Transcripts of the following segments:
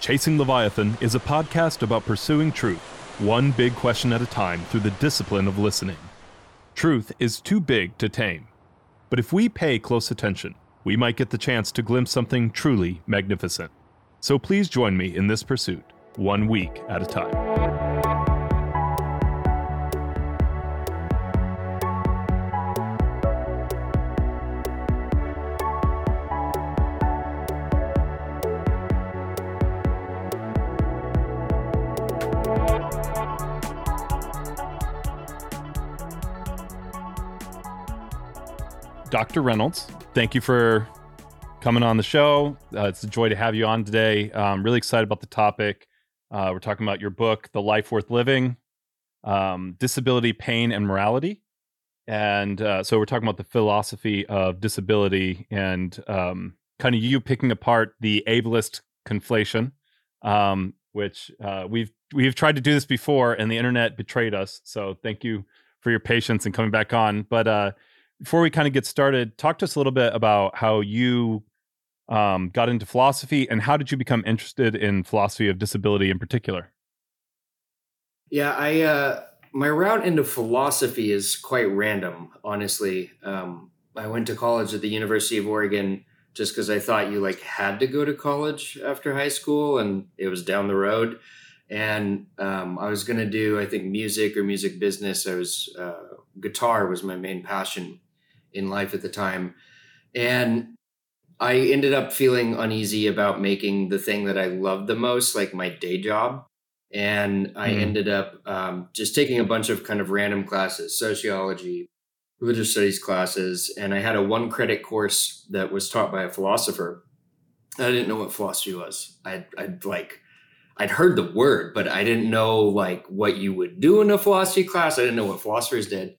Chasing Leviathan is a podcast about pursuing truth, one big question at a time through the discipline of listening. Truth is too big to tame, but if we pay close attention, we might get the chance to glimpse something truly magnificent. So please join me in this pursuit, one week at a time. Dr. Reynolds, thank you for coming on the show. Uh, it's a joy to have you on today. I'm really excited about the topic. Uh, we're talking about your book, The Life Worth Living um, Disability, Pain, and Morality. And uh, so we're talking about the philosophy of disability and um, kind of you picking apart the ableist conflation, um, which uh, we've we've tried to do this before, and the internet betrayed us. So thank you for your patience and coming back on. But uh, before we kind of get started, talk to us a little bit about how you um, got into philosophy and how did you become interested in philosophy of disability in particular? Yeah, I uh, my route into philosophy is quite random, honestly. Um, I went to college at the University of Oregon just because I thought you like had to go to college after high school, and it was down the road. And um, I was going to do, I think, music or music business. I was uh, guitar was my main passion, in life at the time. And I ended up feeling uneasy about making the thing that I loved the most, like my day job. And I mm. ended up um, just taking a bunch of kind of random classes, sociology, religious studies classes. And I had a one credit course that was taught by a philosopher. I didn't know what philosophy was. I'd, I'd like, I'd heard the word, but I didn't know like what you would do in a philosophy class. I didn't know what philosophers did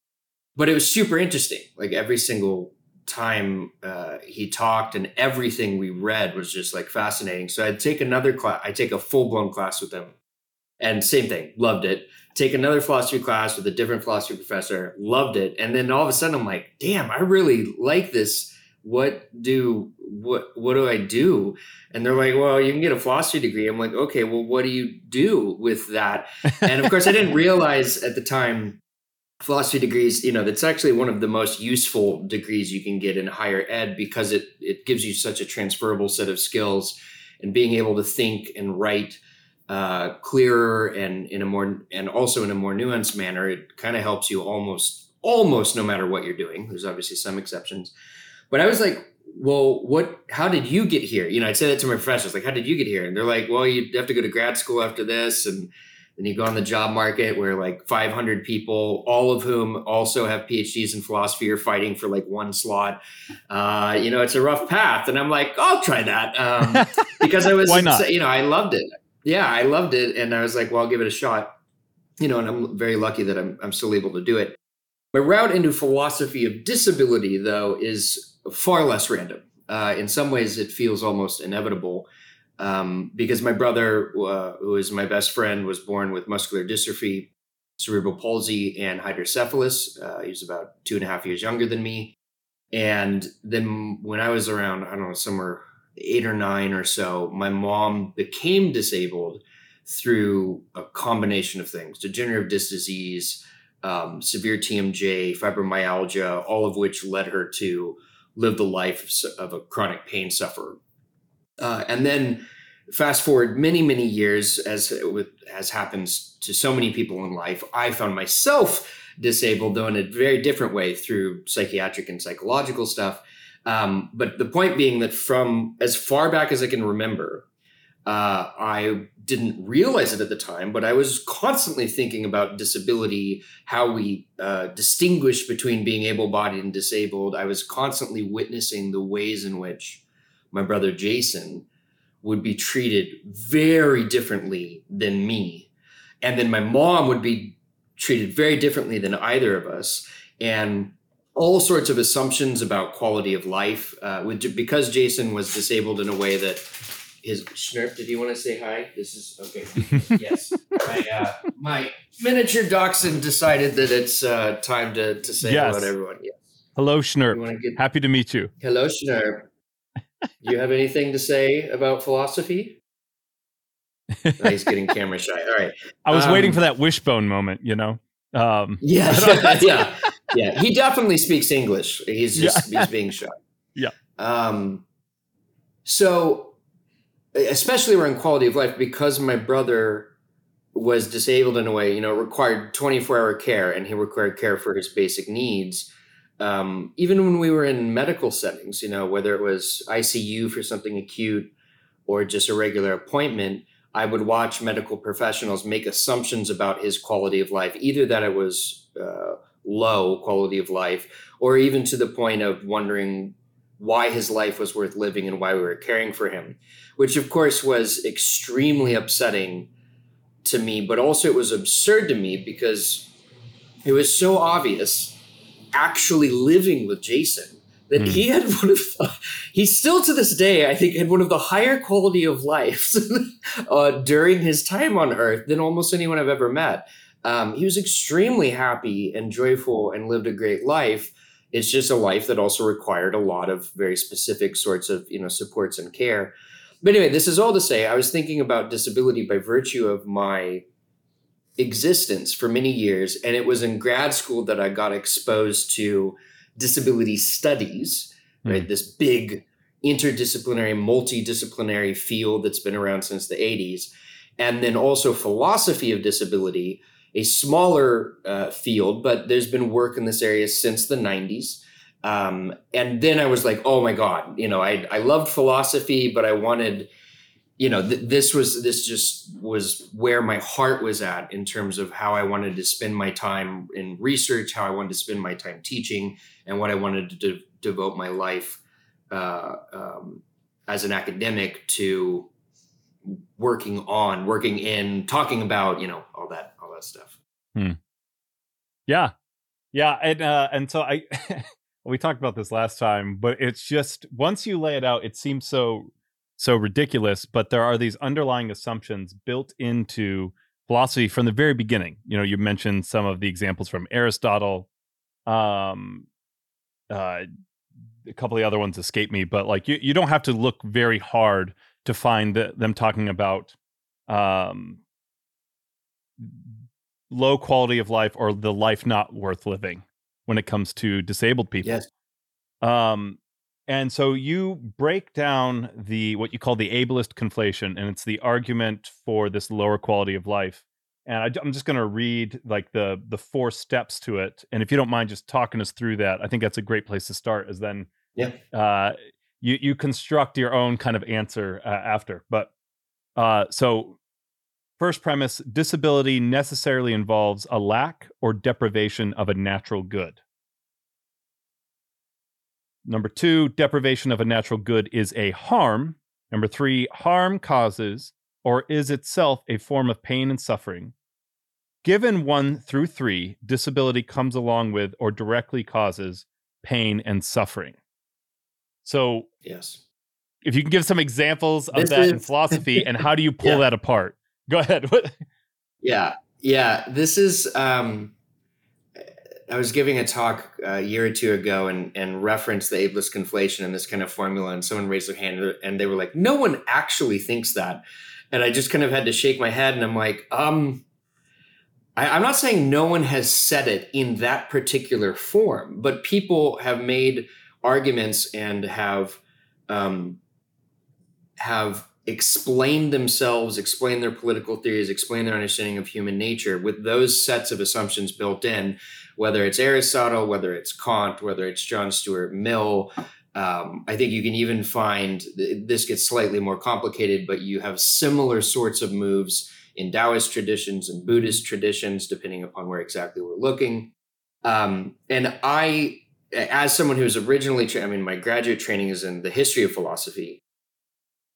but it was super interesting. Like every single time uh, he talked and everything we read was just like fascinating. So I'd take another class. I take a full blown class with him, and same thing, loved it. Take another philosophy class with a different philosophy professor, loved it, and then all of a sudden I'm like, damn, I really like this. What do what what do I do? And they're like, well, you can get a philosophy degree. I'm like, okay, well, what do you do with that? And of course, I didn't realize at the time philosophy degrees you know that's actually one of the most useful degrees you can get in higher ed because it it gives you such a transferable set of skills and being able to think and write uh, clearer and in a more and also in a more nuanced manner it kind of helps you almost almost no matter what you're doing. There's obviously some exceptions. But i was like well what how did you get here? You know i'd say that to my professors like how did you get here? And they're like well you have to go to grad school after this and then you go on the job market where like 500 people, all of whom also have PhDs in philosophy, are fighting for like one slot. Uh, you know, it's a rough path. And I'm like, I'll try that um, because I was, you know, I loved it. Yeah, I loved it, and I was like, well, I'll give it a shot. You know, and I'm very lucky that I'm I'm still able to do it. My route into philosophy of disability, though, is far less random. Uh, in some ways, it feels almost inevitable um, because my brother, uh, who is my best friend, was born with muscular dystrophy, cerebral palsy, and hydrocephalus. Uh, he was about two and a half years younger than me. And then when I was around, I don't know, somewhere eight or nine or so, my mom became disabled through a combination of things degenerative disc disease, um, severe TMJ, fibromyalgia, all of which led her to live the life of a chronic pain sufferer. Uh, and then fast forward many, many years, as with, as happens to so many people in life, I found myself disabled, though in a very different way through psychiatric and psychological stuff. Um, but the point being that from as far back as I can remember, uh, I didn't realize it at the time, but I was constantly thinking about disability, how we uh, distinguish between being able bodied and disabled. I was constantly witnessing the ways in which my brother Jason would be treated very differently than me. And then my mom would be treated very differently than either of us. And all sorts of assumptions about quality of life. Uh, with, because Jason was disabled in a way that his Schnurp, did you want to say hi? This is okay. yes. My, uh, my miniature dachshund decided that it's uh, time to, to say yes. hello to everyone. Yes. Hello, Schnurp. Get... Happy to meet you. Hello, Schnurp you have anything to say about philosophy? he's getting camera shy. All right. I was um, waiting for that wishbone moment, you know. Um, yeah, yeah, yeah. He definitely speaks English. He's just yeah. he's being shy. Yeah. Um. So, especially around quality of life, because my brother was disabled in a way, you know, required 24 hour care and he required care for his basic needs. Um, even when we were in medical settings, you know, whether it was ICU for something acute or just a regular appointment, I would watch medical professionals make assumptions about his quality of life, either that it was uh, low quality of life, or even to the point of wondering why his life was worth living and why we were caring for him, which of course was extremely upsetting to me, but also it was absurd to me because it was so obvious actually living with Jason that mm. he had one of the, he still to this day I think had one of the higher quality of lives uh, during his time on Earth than almost anyone I've ever met. Um, he was extremely happy and joyful and lived a great life. It's just a life that also required a lot of very specific sorts of you know supports and care. But anyway, this is all to say I was thinking about disability by virtue of my existence for many years, and it was in grad school that I got exposed to disability studies, mm. right? This big interdisciplinary, multidisciplinary field that's been around since the 80s. And then also philosophy of disability, a smaller uh, field, but there's been work in this area since the 90s. Um, and then I was like, oh my God, you know, I, I loved philosophy, but I wanted you know, th- this was this just was where my heart was at in terms of how I wanted to spend my time in research, how I wanted to spend my time teaching, and what I wanted to de- devote my life uh, um, as an academic to working on, working in, talking about, you know, all that, all that stuff. Hmm. Yeah, yeah, and uh, and so I. we talked about this last time, but it's just once you lay it out, it seems so so ridiculous, but there are these underlying assumptions built into philosophy from the very beginning. You know, you mentioned some of the examples from Aristotle. Um, uh, a couple of the other ones escape me, but like you, you don't have to look very hard to find the, them talking about um, low quality of life or the life not worth living when it comes to disabled people. Yes. Um, and so you break down the what you call the ableist conflation, and it's the argument for this lower quality of life. And I, am just going to read like the the four steps to it. And if you don't mind just talking us through that, I think that's a great place to start. Is then yeah, uh, you you construct your own kind of answer uh, after. But uh, so first premise: disability necessarily involves a lack or deprivation of a natural good. Number two, deprivation of a natural good is a harm. Number three, harm causes or is itself a form of pain and suffering. Given one through three, disability comes along with or directly causes pain and suffering. So, yes. If you can give some examples of this that is... in philosophy and how do you pull yeah. that apart? Go ahead. yeah. Yeah. This is um I was giving a talk a year or two ago and, and referenced the ableist conflation and this kind of formula, and someone raised their hand and they were like, "No one actually thinks that," and I just kind of had to shake my head and I'm like, um. I, I'm not saying no one has said it in that particular form, but people have made arguments and have um, have explained themselves, explained their political theories, explained their understanding of human nature with those sets of assumptions built in whether it's Aristotle, whether it's Kant, whether it's John Stuart Mill. Um, I think you can even find this gets slightly more complicated, but you have similar sorts of moves in Taoist traditions and Buddhist traditions, depending upon where exactly we're looking. Um, and I, as someone who's originally, tra- I mean, my graduate training is in the history of philosophy.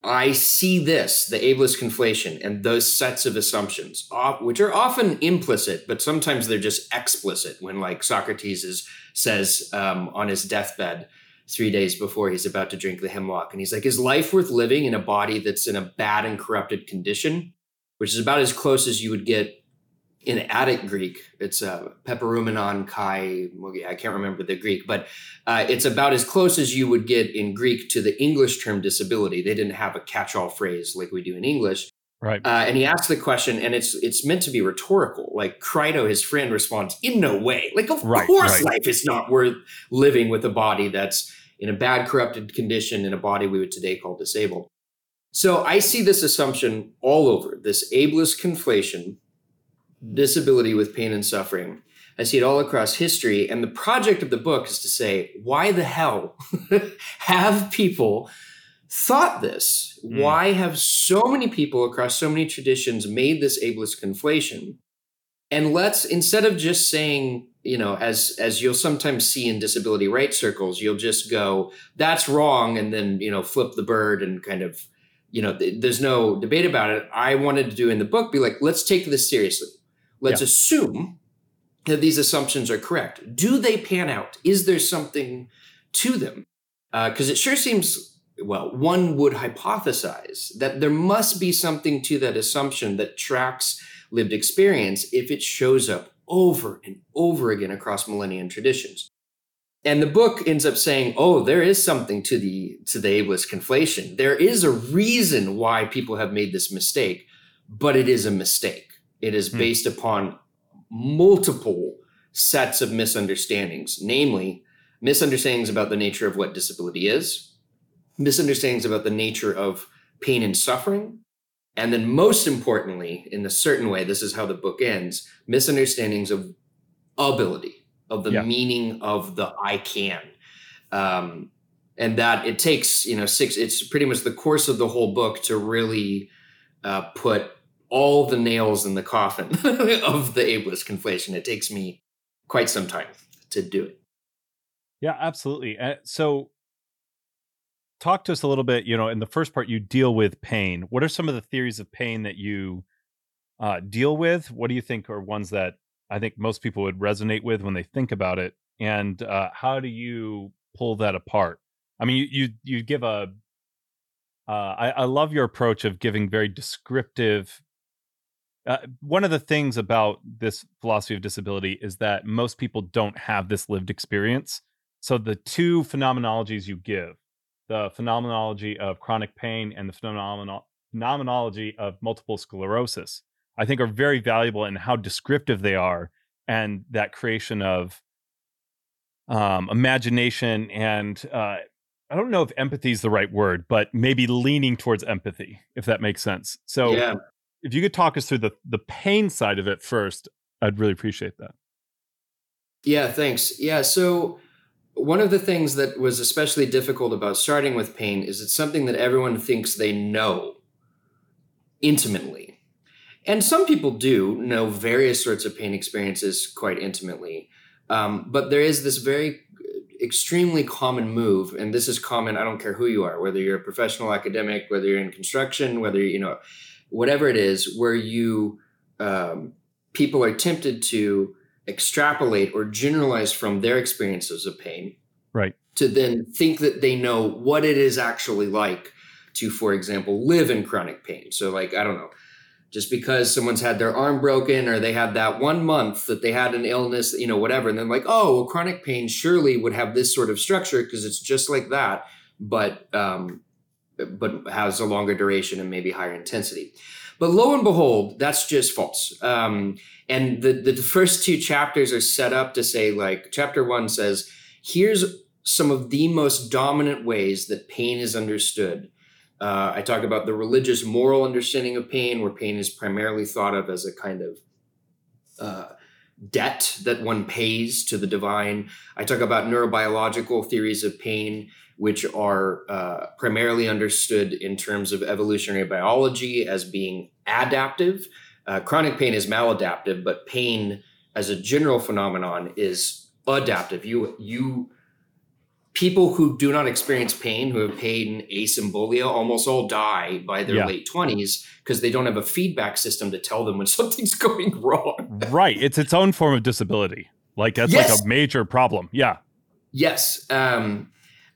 I see this, the ableist conflation, and those sets of assumptions, which are often implicit, but sometimes they're just explicit. When, like Socrates is, says um, on his deathbed three days before he's about to drink the hemlock, and he's like, "Is life worth living in a body that's in a bad and corrupted condition?" Which is about as close as you would get in Attic Greek, it's uh, Peperumenon Kai. I can't remember the Greek, but uh, it's about as close as you would get in Greek to the English term disability. They didn't have a catch-all phrase like we do in English. Right. Uh, and he asks the question, and it's it's meant to be rhetorical. Like Crito, his friend, responds, "In no way. Like, of right, course, right. life is not worth living with a body that's in a bad, corrupted condition, in a body we would today call disabled." So I see this assumption all over this ableist conflation, disability with pain and suffering. I see it all across history. And the project of the book is to say, why the hell have people thought this? Mm. Why have so many people across so many traditions made this ableist conflation? And let's instead of just saying, you know, as as you'll sometimes see in disability rights circles, you'll just go, "That's wrong," and then you know, flip the bird and kind of, you know, th- there's no debate about it. I wanted to do in the book, be like, let's take this seriously. Let's yeah. assume that these assumptions are correct. Do they pan out? Is there something to them? Because uh, it sure seems well, one would hypothesize that there must be something to that assumption that tracks lived experience if it shows up over and over again across millennia traditions. And the book ends up saying, "Oh, there is something to the to the ableist conflation. There is a reason why people have made this mistake, but it is a mistake. It is hmm. based upon multiple sets of misunderstandings, namely misunderstandings about the nature of what disability is, misunderstandings about the nature of pain and suffering. And then, most importantly, in a certain way, this is how the book ends misunderstandings of ability, of the yeah. meaning of the I can. Um, and that it takes, you know, six, it's pretty much the course of the whole book to really uh, put all the nails in the coffin of the ableist conflation. It takes me quite some time to do it. Yeah, absolutely. Uh, so talk to us a little bit you know in the first part you deal with pain what are some of the theories of pain that you uh, deal with what do you think are ones that i think most people would resonate with when they think about it and uh, how do you pull that apart i mean you you, you give a uh, I, I love your approach of giving very descriptive uh, one of the things about this philosophy of disability is that most people don't have this lived experience so the two phenomenologies you give the phenomenology of chronic pain and the phenomenolo- phenomenology of multiple sclerosis, I think are very valuable in how descriptive they are and that creation of um, imagination and uh, I don't know if empathy is the right word, but maybe leaning towards empathy, if that makes sense. So, yeah. If you could talk us through the the pain side of it first, I'd really appreciate that. Yeah, thanks. Yeah, so one of the things that was especially difficult about starting with pain is it's something that everyone thinks they know intimately. And some people do know various sorts of pain experiences quite intimately. Um, but there is this very extremely common move, and this is common, I don't care who you are, whether you're a professional academic, whether you're in construction, whether, you know, whatever it is, where you, um, people are tempted to extrapolate or generalize from their experiences of pain right. to then think that they know what it is actually like to for example live in chronic pain. So like i don't know just because someone's had their arm broken or they had that one month that they had an illness you know whatever and then like oh well, chronic pain surely would have this sort of structure because it's just like that. But um but has a longer duration and maybe higher intensity but lo and behold, that's just false. Um, and the, the, first two chapters are set up to say, like, chapter one says, here's some of the most dominant ways that pain is understood. Uh, I talk about the religious moral understanding of pain, where pain is primarily thought of as a kind of uh, debt that one pays to the divine. I talk about neurobiological theories of pain, which are uh, primarily understood in terms of evolutionary biology as being adaptive. Uh, chronic pain is maladaptive, but pain as a general phenomenon is adaptive. You you people who do not experience pain, who have pain asymbolia, almost all die by their yeah. late twenties because they don't have a feedback system to tell them when something's going wrong. right. It's its own form of disability. Like that's yes. like a major problem. Yeah. Yes. Um,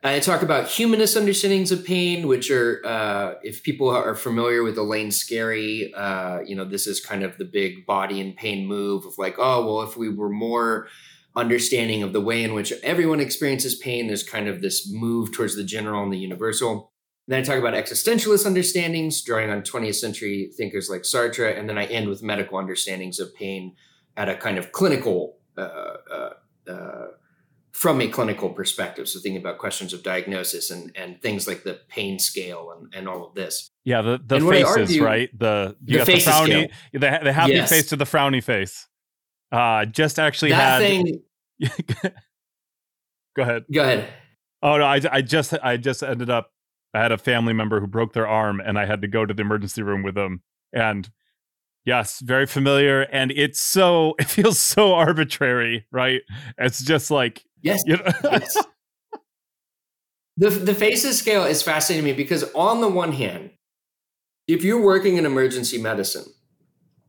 I talk about humanist understandings of pain, which are, uh, if people are familiar with Elaine Scarry, uh, you know, this is kind of the big body and pain move of like, oh, well, if we were more understanding of the way in which everyone experiences pain, there's kind of this move towards the general and the universal. Then I talk about existentialist understandings, drawing on 20th century thinkers like Sartre, and then I end with medical understandings of pain at a kind of clinical, uh, uh, uh, from a clinical perspective. So thinking about questions of diagnosis and and things like the pain scale and, and all of this. Yeah, the the and faces, argue, right? The you the got the frowny, the, the happy yes. face to the frowny face. Uh, just actually that had. Thing, Go ahead. Go ahead. Oh no, I, I just I just ended up I had a family member who broke their arm and I had to go to the emergency room with them. And yes, very familiar. And it's so, it feels so arbitrary, right? It's just like, yes. You know? yes. The, the faces scale is fascinating to me because, on the one hand, if you're working in emergency medicine,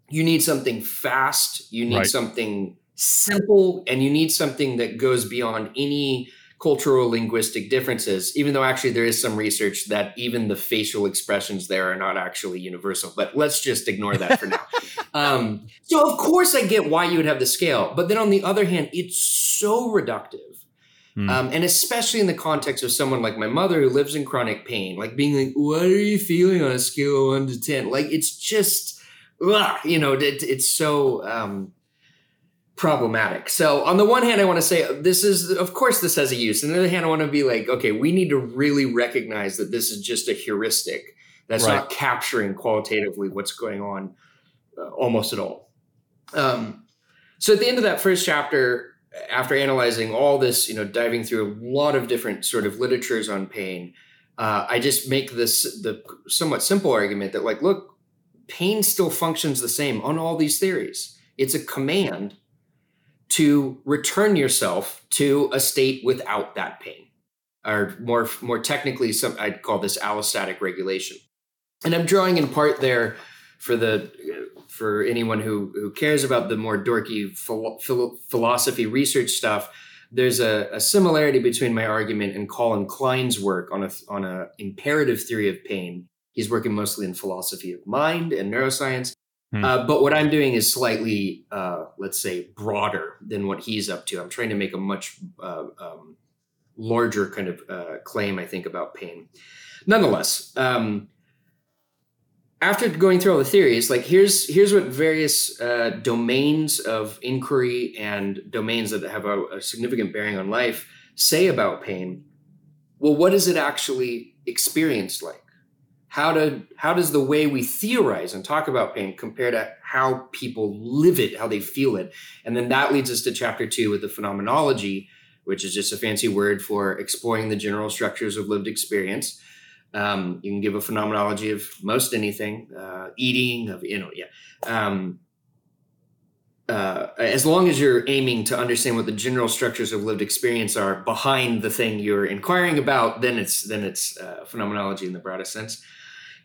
you need something fast, you need right. something simple, and you need something that goes beyond any cultural linguistic differences, even though actually there is some research that even the facial expressions there are not actually universal. But let's just ignore that for now. Um, so, of course, I get why you would have the scale. But then on the other hand, it's so reductive. Mm. Um, and especially in the context of someone like my mother who lives in chronic pain, like being like, what are you feeling on a scale of one to 10? Like, it's just, ugh, you know, it, it's so, um, problematic. So on the one hand, I want to say this is, of course, this has a use. On the other hand, I want to be like, okay, we need to really recognize that this is just a heuristic that's right. not capturing qualitatively what's going on uh, almost at all. Um, so at the end of that first chapter, after analyzing all this, you know, diving through a lot of different sort of literatures on pain, uh, I just make this the somewhat simple argument that like, look, pain still functions the same on all these theories. It's a command to return yourself to a state without that pain. Or more more technically some i'd call this allostatic regulation. And i'm drawing in part there for the for anyone who who cares about the more dorky philo- philosophy research stuff there's a, a, similarity between my argument and Colin Klein's work on a on a imperative theory of pain. He's working mostly in philosophy of mind and neuroscience, Hmm. Uh, but what I'm doing is slightly, uh, let's say, broader than what he's up to. I'm trying to make a much uh, um, larger kind of uh, claim, I think, about pain. Nonetheless, um, after going through all the theories, like here's here's what various uh, domains of inquiry and domains that have a, a significant bearing on life say about pain. Well, what is it actually experienced like? How to how does the way we theorize and talk about pain compare to how people live it how they feel it? And then that leads us to chapter two with the phenomenology which is just a fancy word for exploring the general structures of lived experience. Um, you can give a phenomenology of most anything uh, eating of you know yeah. Um, uh, as long as you're aiming to understand what the general structures of lived experience are behind the thing you're inquiring about, then it's then it's uh, phenomenology in the broadest sense.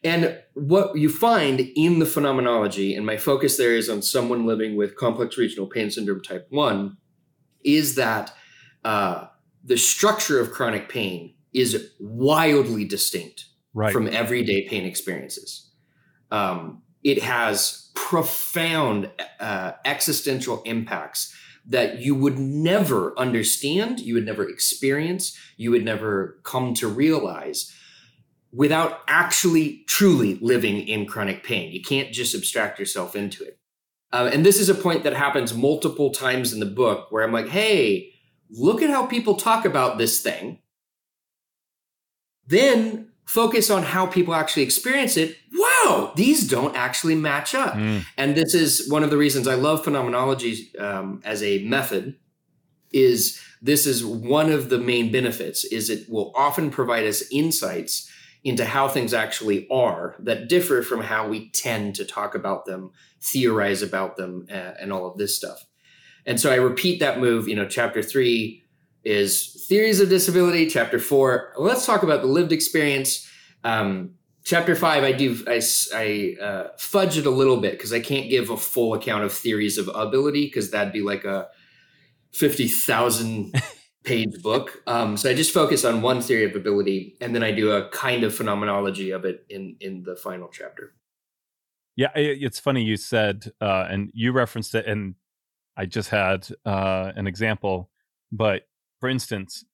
And what you find in the phenomenology, and my focus there is on someone living with complex regional pain syndrome type 1, is that uh, the structure of chronic pain is wildly distinct right. from everyday pain experiences. Um, it has profound uh, existential impacts that you would never understand, you would never experience, you would never come to realize without actually truly living in chronic pain. You can't just abstract yourself into it. Uh, and this is a point that happens multiple times in the book where I'm like, hey, look at how people talk about this thing. Then focus on how people actually experience it. Wow, these don't actually match up. Mm. And this is one of the reasons I love phenomenology um, as a method. Is this is one of the main benefits? Is it will often provide us insights into how things actually are that differ from how we tend to talk about them, theorize about them, uh, and all of this stuff. And so I repeat that move. You know, chapter three is theories of disability. Chapter four, let's talk about the lived experience. Um, chapter five, I do I, I uh, fudge it a little bit because I can't give a full account of theories of ability because that'd be like a fifty thousand page book. Um, so I just focus on one theory of ability, and then I do a kind of phenomenology of it in in the final chapter. Yeah, it's funny you said, uh, and you referenced it, and I just had uh, an example. But for instance,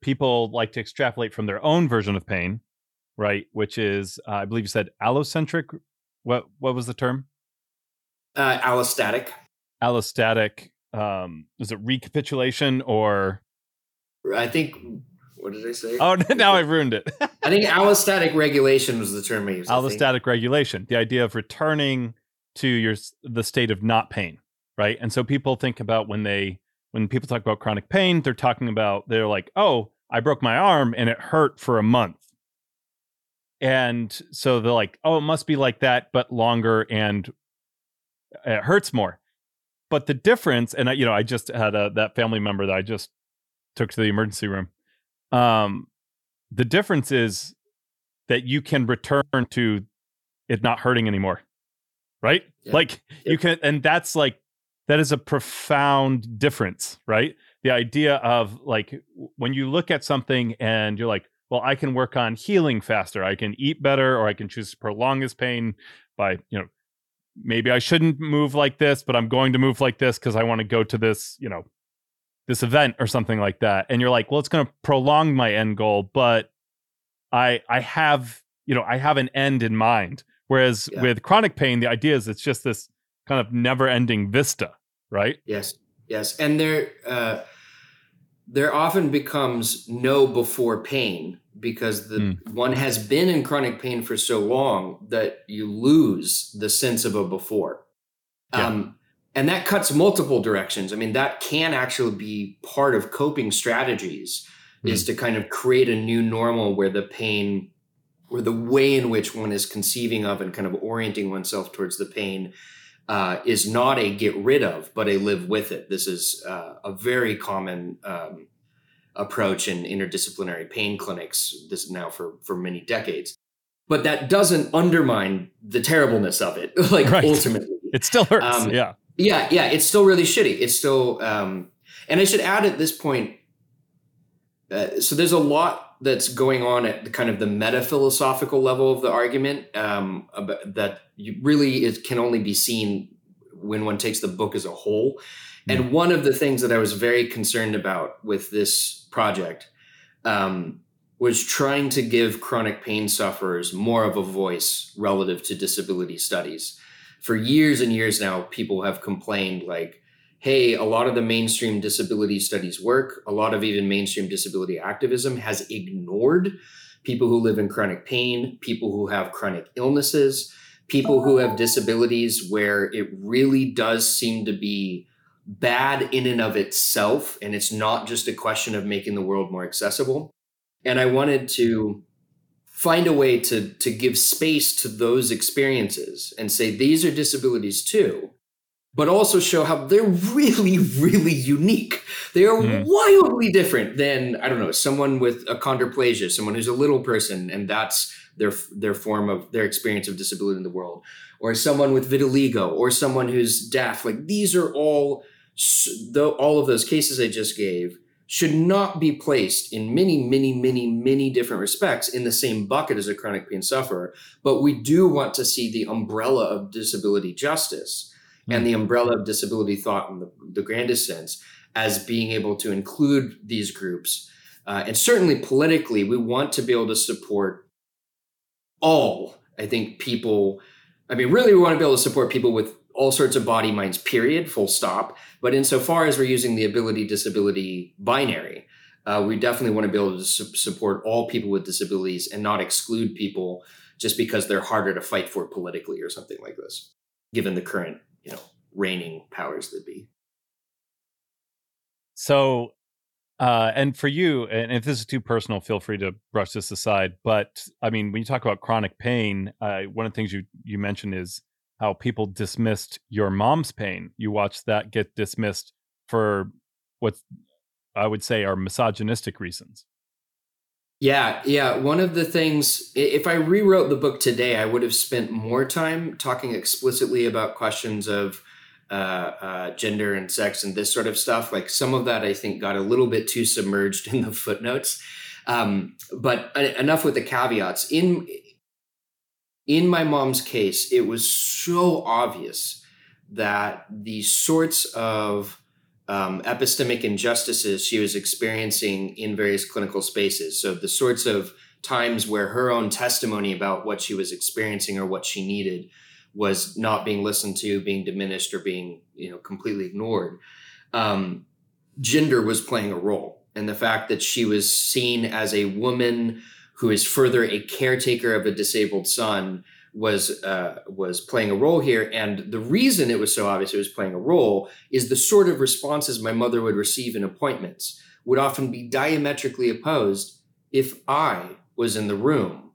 people like to extrapolate from their own version of pain right? Which is, uh, I believe you said allocentric. What what was the term? Uh, allostatic. Allostatic. Um, is it recapitulation or? I think. What did I say? Oh, now I've ruined it. I think allostatic regulation was the term I used. Allostatic regulation, the idea of returning to your the state of not pain, right? And so people think about when they when people talk about chronic pain, they're talking about they're like, "Oh, I broke my arm and it hurt for a month." And so they're like, "Oh, it must be like that but longer and it hurts more." But the difference and I, you know, I just had a that family member that I just took to the emergency room. Um the difference is that you can return to it not hurting anymore right yeah. like yeah. you can and that's like that is a profound difference right the idea of like when you look at something and you're like well i can work on healing faster i can eat better or i can choose to prolong this pain by you know maybe i shouldn't move like this but i'm going to move like this because i want to go to this you know this event or something like that. And you're like well it's going to prolong my end goal but i i have you know i have an end in mind. Whereas yeah. with chronic pain the idea is it's just this kind of never ending vista right? Yes yes. And there uh there often becomes no before pain because the mm. one has been in chronic pain for so long that you lose the sense of a before yeah. um and that cuts multiple directions. I mean, that can actually be part of coping strategies mm. is to kind of create a new normal where the pain where the way in which one is conceiving of and kind of orienting oneself towards the pain uh, is not a get rid of, but a live with it. This is uh, a very common um, approach in interdisciplinary pain clinics. This now for for many decades, but that doesn't undermine the terribleness of it. like right. ultimately, it still hurts. Um, yeah, yeah, yeah, it's still really shitty. It's still, um, and I should add at this point. Uh, so there's a lot that's going on at the kind of the meta philosophical level of the argument um, that you really it can only be seen when one takes the book as a whole. And one of the things that I was very concerned about with this project um, was trying to give chronic pain sufferers more of a voice relative to disability studies for years and years now, people have complained like, hey, a lot of the mainstream disability studies work, a lot of even mainstream disability activism has ignored people who live in chronic pain, people who have chronic illnesses, people who have disabilities where it really does seem to be bad in and of itself. And it's not just a question of making the world more accessible. And I wanted to find a way to to give space to those experiences and say these are disabilities too but also show how they're really really unique they are mm. wildly different than i don't know someone with achondroplasia someone who's a little person and that's their their form of their experience of disability in the world or someone with vitiligo or someone who's deaf like these are all the, all of those cases i just gave should not be placed in many, many, many, many different respects in the same bucket as a chronic pain sufferer. But we do want to see the umbrella of disability justice mm-hmm. and the umbrella of disability thought in the, the, grandest sense as being able to include these groups. Uh, and certainly politically, we want to be able to support all, I think, people. I mean, really, we want to be able to support people with all sorts of body minds, period, full stop. But insofar as we're using the ability disability binary, uh, we definitely want to be able to su- support all people with disabilities and not exclude people just because they're harder to fight for politically or something like this, given the current, you know, reigning powers that be. So, uh, and for you, and if this is too personal, feel free to brush this aside. But I mean, when you talk about chronic pain, uh, one of the things you you mentioned is how people dismissed your mom's pain. You watched that get dismissed for what I would say are misogynistic reasons. Yeah, yeah. One of the things, if I rewrote the book today, I would have spent more time talking explicitly about questions of uh, uh, gender and sex and this sort of stuff. Like some of that, I think, got a little bit too submerged in the footnotes. Um, but uh, enough with the caveats. In in my mom's case, it was so obvious that the sorts of um, epistemic injustices she was experiencing in various clinical spaces, so the sorts of times where her own testimony about what she was experiencing or what she needed was not being listened to, being diminished, or being you know completely ignored. Um, gender was playing a role, and the fact that she was seen as a woman who is further a caretaker of a disabled son was uh, was playing a role here. And the reason it was so obvious it was playing a role is the sort of responses my mother would receive in appointments would often be diametrically opposed if I was in the room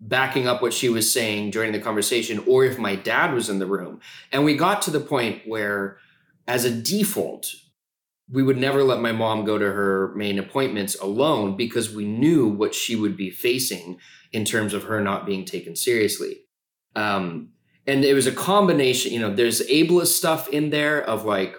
backing up what she was saying during the conversation or if my dad was in the room. And we got to the point where as a default we would never let my mom go to her main appointments alone because we knew what she would be facing in terms of her not being taken seriously. Um, and it was a combination, you know, there's ableist stuff in there of like,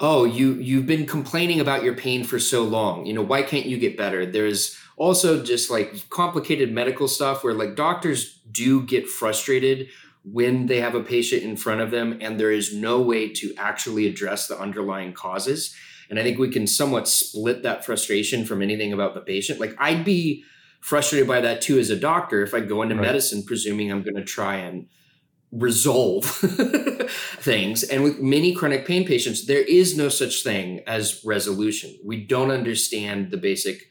oh, you you've been complaining about your pain for so long. You know, why can't you get better? There's also just like complicated medical stuff where like doctors do get frustrated when they have a patient in front of them and there is no way to actually address the underlying causes. And I think we can somewhat split that frustration from anything about the patient. Like I'd be frustrated by that too as a doctor if I go into right. medicine presuming I'm going to try and resolve things. And with many chronic pain patients, there is no such thing as resolution. We don't understand the basic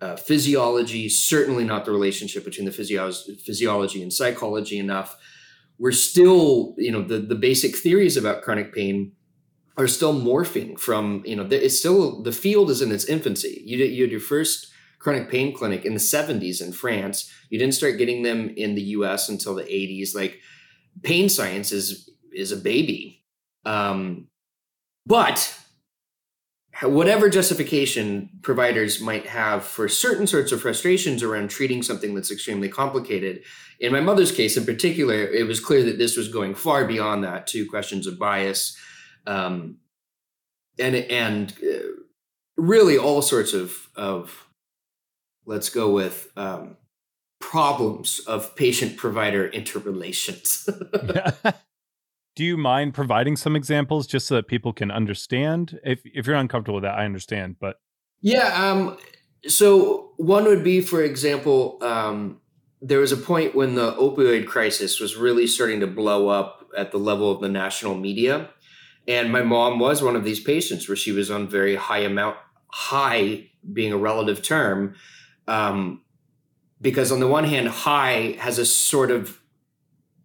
uh, physiology, certainly not the relationship between the physio- physiology and psychology enough we're still, you know, the, the basic theories about chronic pain are still morphing from, you know, it's still, the field is in its infancy. You, did, you had your first chronic pain clinic in the 70s in France. You didn't start getting them in the US until the 80s. Like pain science is, is a baby. Um, but whatever justification providers might have for certain sorts of frustrations around treating something that's extremely complicated, in my mother's case in particular, it was clear that this was going far beyond that to questions of bias, um, and and uh, really all sorts of of let's go with um, problems of patient provider interrelations. Do you mind providing some examples just so that people can understand? If if you're uncomfortable with that, I understand. But yeah, um, so one would be, for example, um, there was a point when the opioid crisis was really starting to blow up at the level of the national media. And my mom was one of these patients where she was on very high amount, high being a relative term. Um, because on the one hand, high has a sort of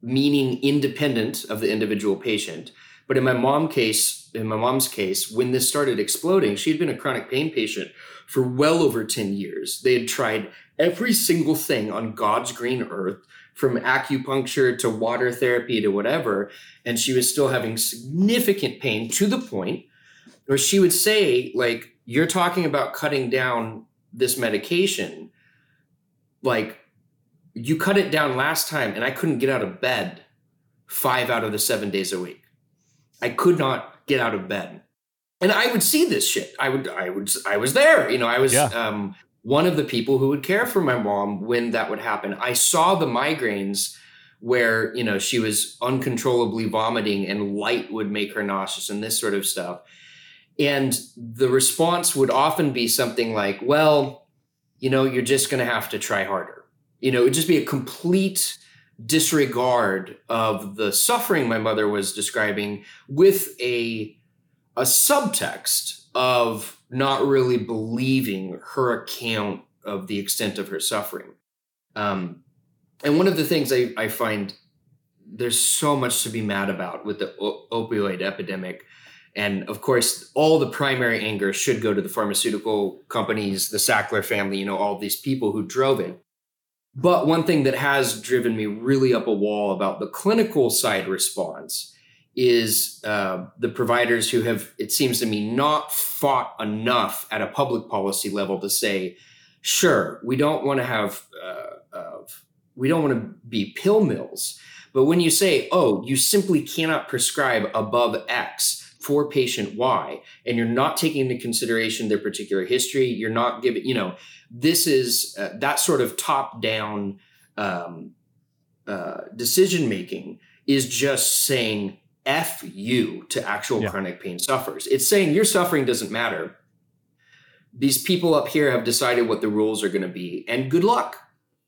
meaning independent of the individual patient. But in my mom case, in my mom's case, when this started exploding, she had been a chronic pain patient for well over 10 years. They had tried every single thing on God's green earth, from acupuncture to water therapy to whatever. And she was still having significant pain to the point where she would say, like, you're talking about cutting down this medication. Like, you cut it down last time, and I couldn't get out of bed five out of the seven days a week. I could not get out of bed. And I would see this shit. I would, I would, I was there. You know, I was yeah. um, one of the people who would care for my mom when that would happen. I saw the migraines where, you know, she was uncontrollably vomiting and light would make her nauseous and this sort of stuff. And the response would often be something like, well, you know, you're just going to have to try harder. You know, it would just be a complete disregard of the suffering my mother was describing with a a subtext of not really believing her account of the extent of her suffering. Um, and one of the things I, I, find there's so much to be mad about with the o- opioid epidemic. And of course, all the primary anger should go to the pharmaceutical companies, the Sackler family, you know, all these people who drove it. But one thing that has driven me really up a wall about the clinical side response is uh, the providers who have, it seems to me, not fought enough at a public policy level to say, sure, we don't want to have, uh, uh, we don't want to be pill mills. But when you say, oh, you simply cannot prescribe above X for patient Y, and you're not taking into consideration their particular history, you're not giving, you know, this is uh, that sort of top down um, uh, decision making is just saying F you to actual yeah. chronic pain sufferers. It's saying your suffering doesn't matter. these people up here have decided what the rules are going to be, and good luck.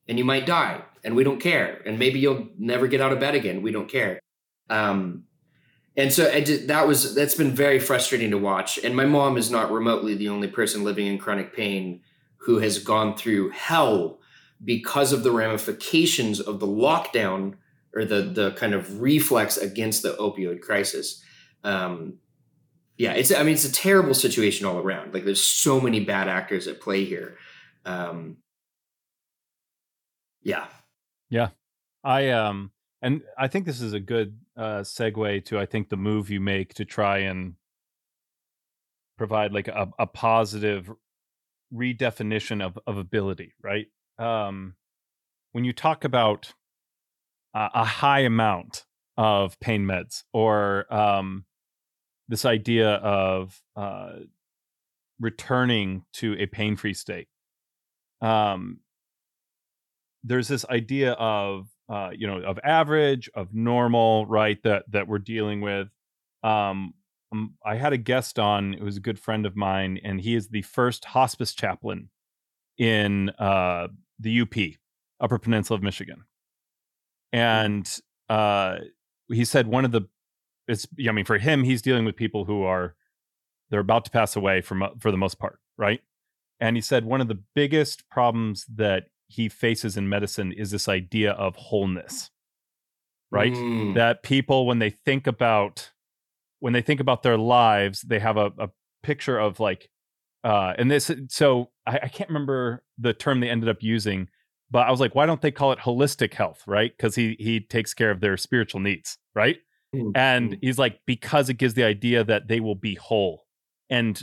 And you might die, and we don't care. And maybe you'll never get out of bed again. We don't care. Um, and so that was that's been very frustrating to watch. And my mom is not remotely the only person living in chronic pain who has gone through hell because of the ramifications of the lockdown or the the kind of reflex against the opioid crisis. Um, yeah, it's I mean it's a terrible situation all around. Like there's so many bad actors at play here. Um, yeah, yeah, I um, and I think this is a good uh, segue to I think the move you make to try and provide like a, a positive redefinition of of ability, right? Um, when you talk about a high amount of pain meds or um, this idea of uh, returning to a pain free state. Um, there's this idea of uh, you know of average of normal right that that we're dealing with. Um, um, i had a guest on it was a good friend of mine and he is the first hospice chaplain in uh, the up upper peninsula of michigan. And uh, he said one of the it's I mean for him he's dealing with people who are they're about to pass away from for the most part, right? And he said one of the biggest problems that he faces in medicine is this idea of wholeness. Right? Mm. That people when they think about when they think about their lives, they have a, a picture of like uh and this so I, I can't remember the term they ended up using, but I was like, why don't they call it holistic health, right? Because he he takes care of their spiritual needs, right? Mm-hmm. And he's like, because it gives the idea that they will be whole, and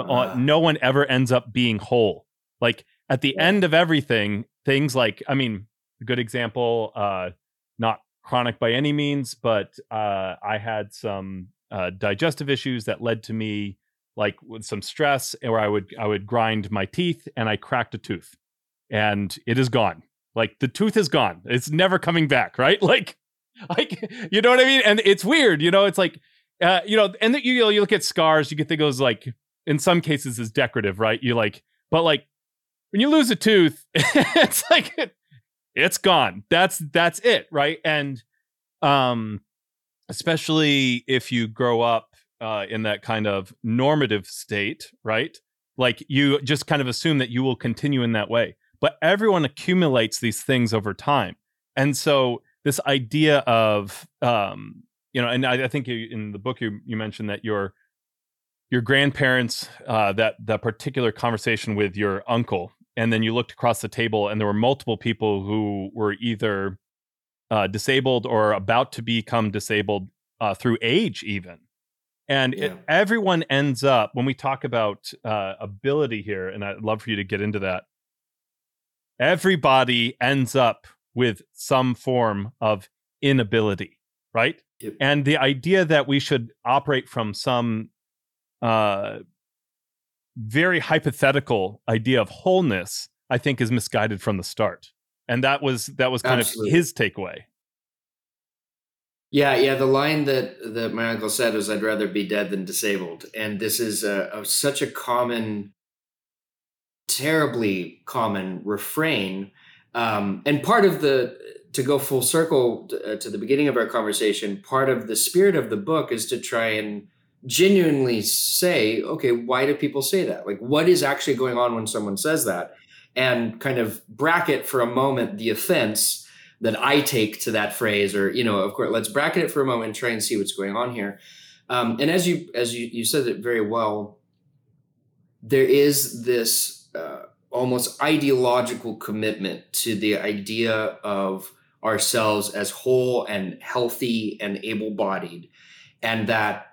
uh, no one ever ends up being whole. Like at the yeah. end of everything, things like, I mean, a good example, uh, not chronic by any means, but uh, I had some uh, digestive issues that led to me like with some stress, where I would I would grind my teeth and I cracked a tooth and it is gone. Like the tooth is gone. It's never coming back, right? Like like you know what I mean? And it's weird, you know, it's like uh, you know, and the, you, you look at scars, you can think of those like in some cases as decorative, right? You like, but like when you lose a tooth, it's like it, it's gone. That's that's it, right? And um especially if you grow up uh, in that kind of normative state, right? Like you just kind of assume that you will continue in that way but everyone accumulates these things over time. And so this idea of um, you know, and I, I think you, in the book you you mentioned that your your grandparents uh, that that particular conversation with your uncle, and then you looked across the table, and there were multiple people who were either uh, disabled or about to become disabled uh, through age, even. And yeah. it, everyone ends up when we talk about uh, ability here, and I'd love for you to get into that everybody ends up with some form of inability, right? Yep. And the idea that we should operate from some uh, very hypothetical idea of wholeness, I think, is misguided from the start. And that was that was kind Absolutely. of his takeaway. Yeah, yeah. The line that that my uncle said was, "I'd rather be dead than disabled," and this is a, a, such a common terribly common refrain. Um, and part of the, to go full circle to, uh, to the beginning of our conversation, part of the spirit of the book is to try and genuinely say, okay, why do people say that? Like, what is actually going on when someone says that? And kind of bracket for a moment the offense that I take to that phrase, or you know, of course, let's bracket it for a moment and try and see what's going on here. Um, and as you as you, you said it very well, there is this uh, almost ideological commitment to the idea of ourselves as whole and healthy and able bodied, and that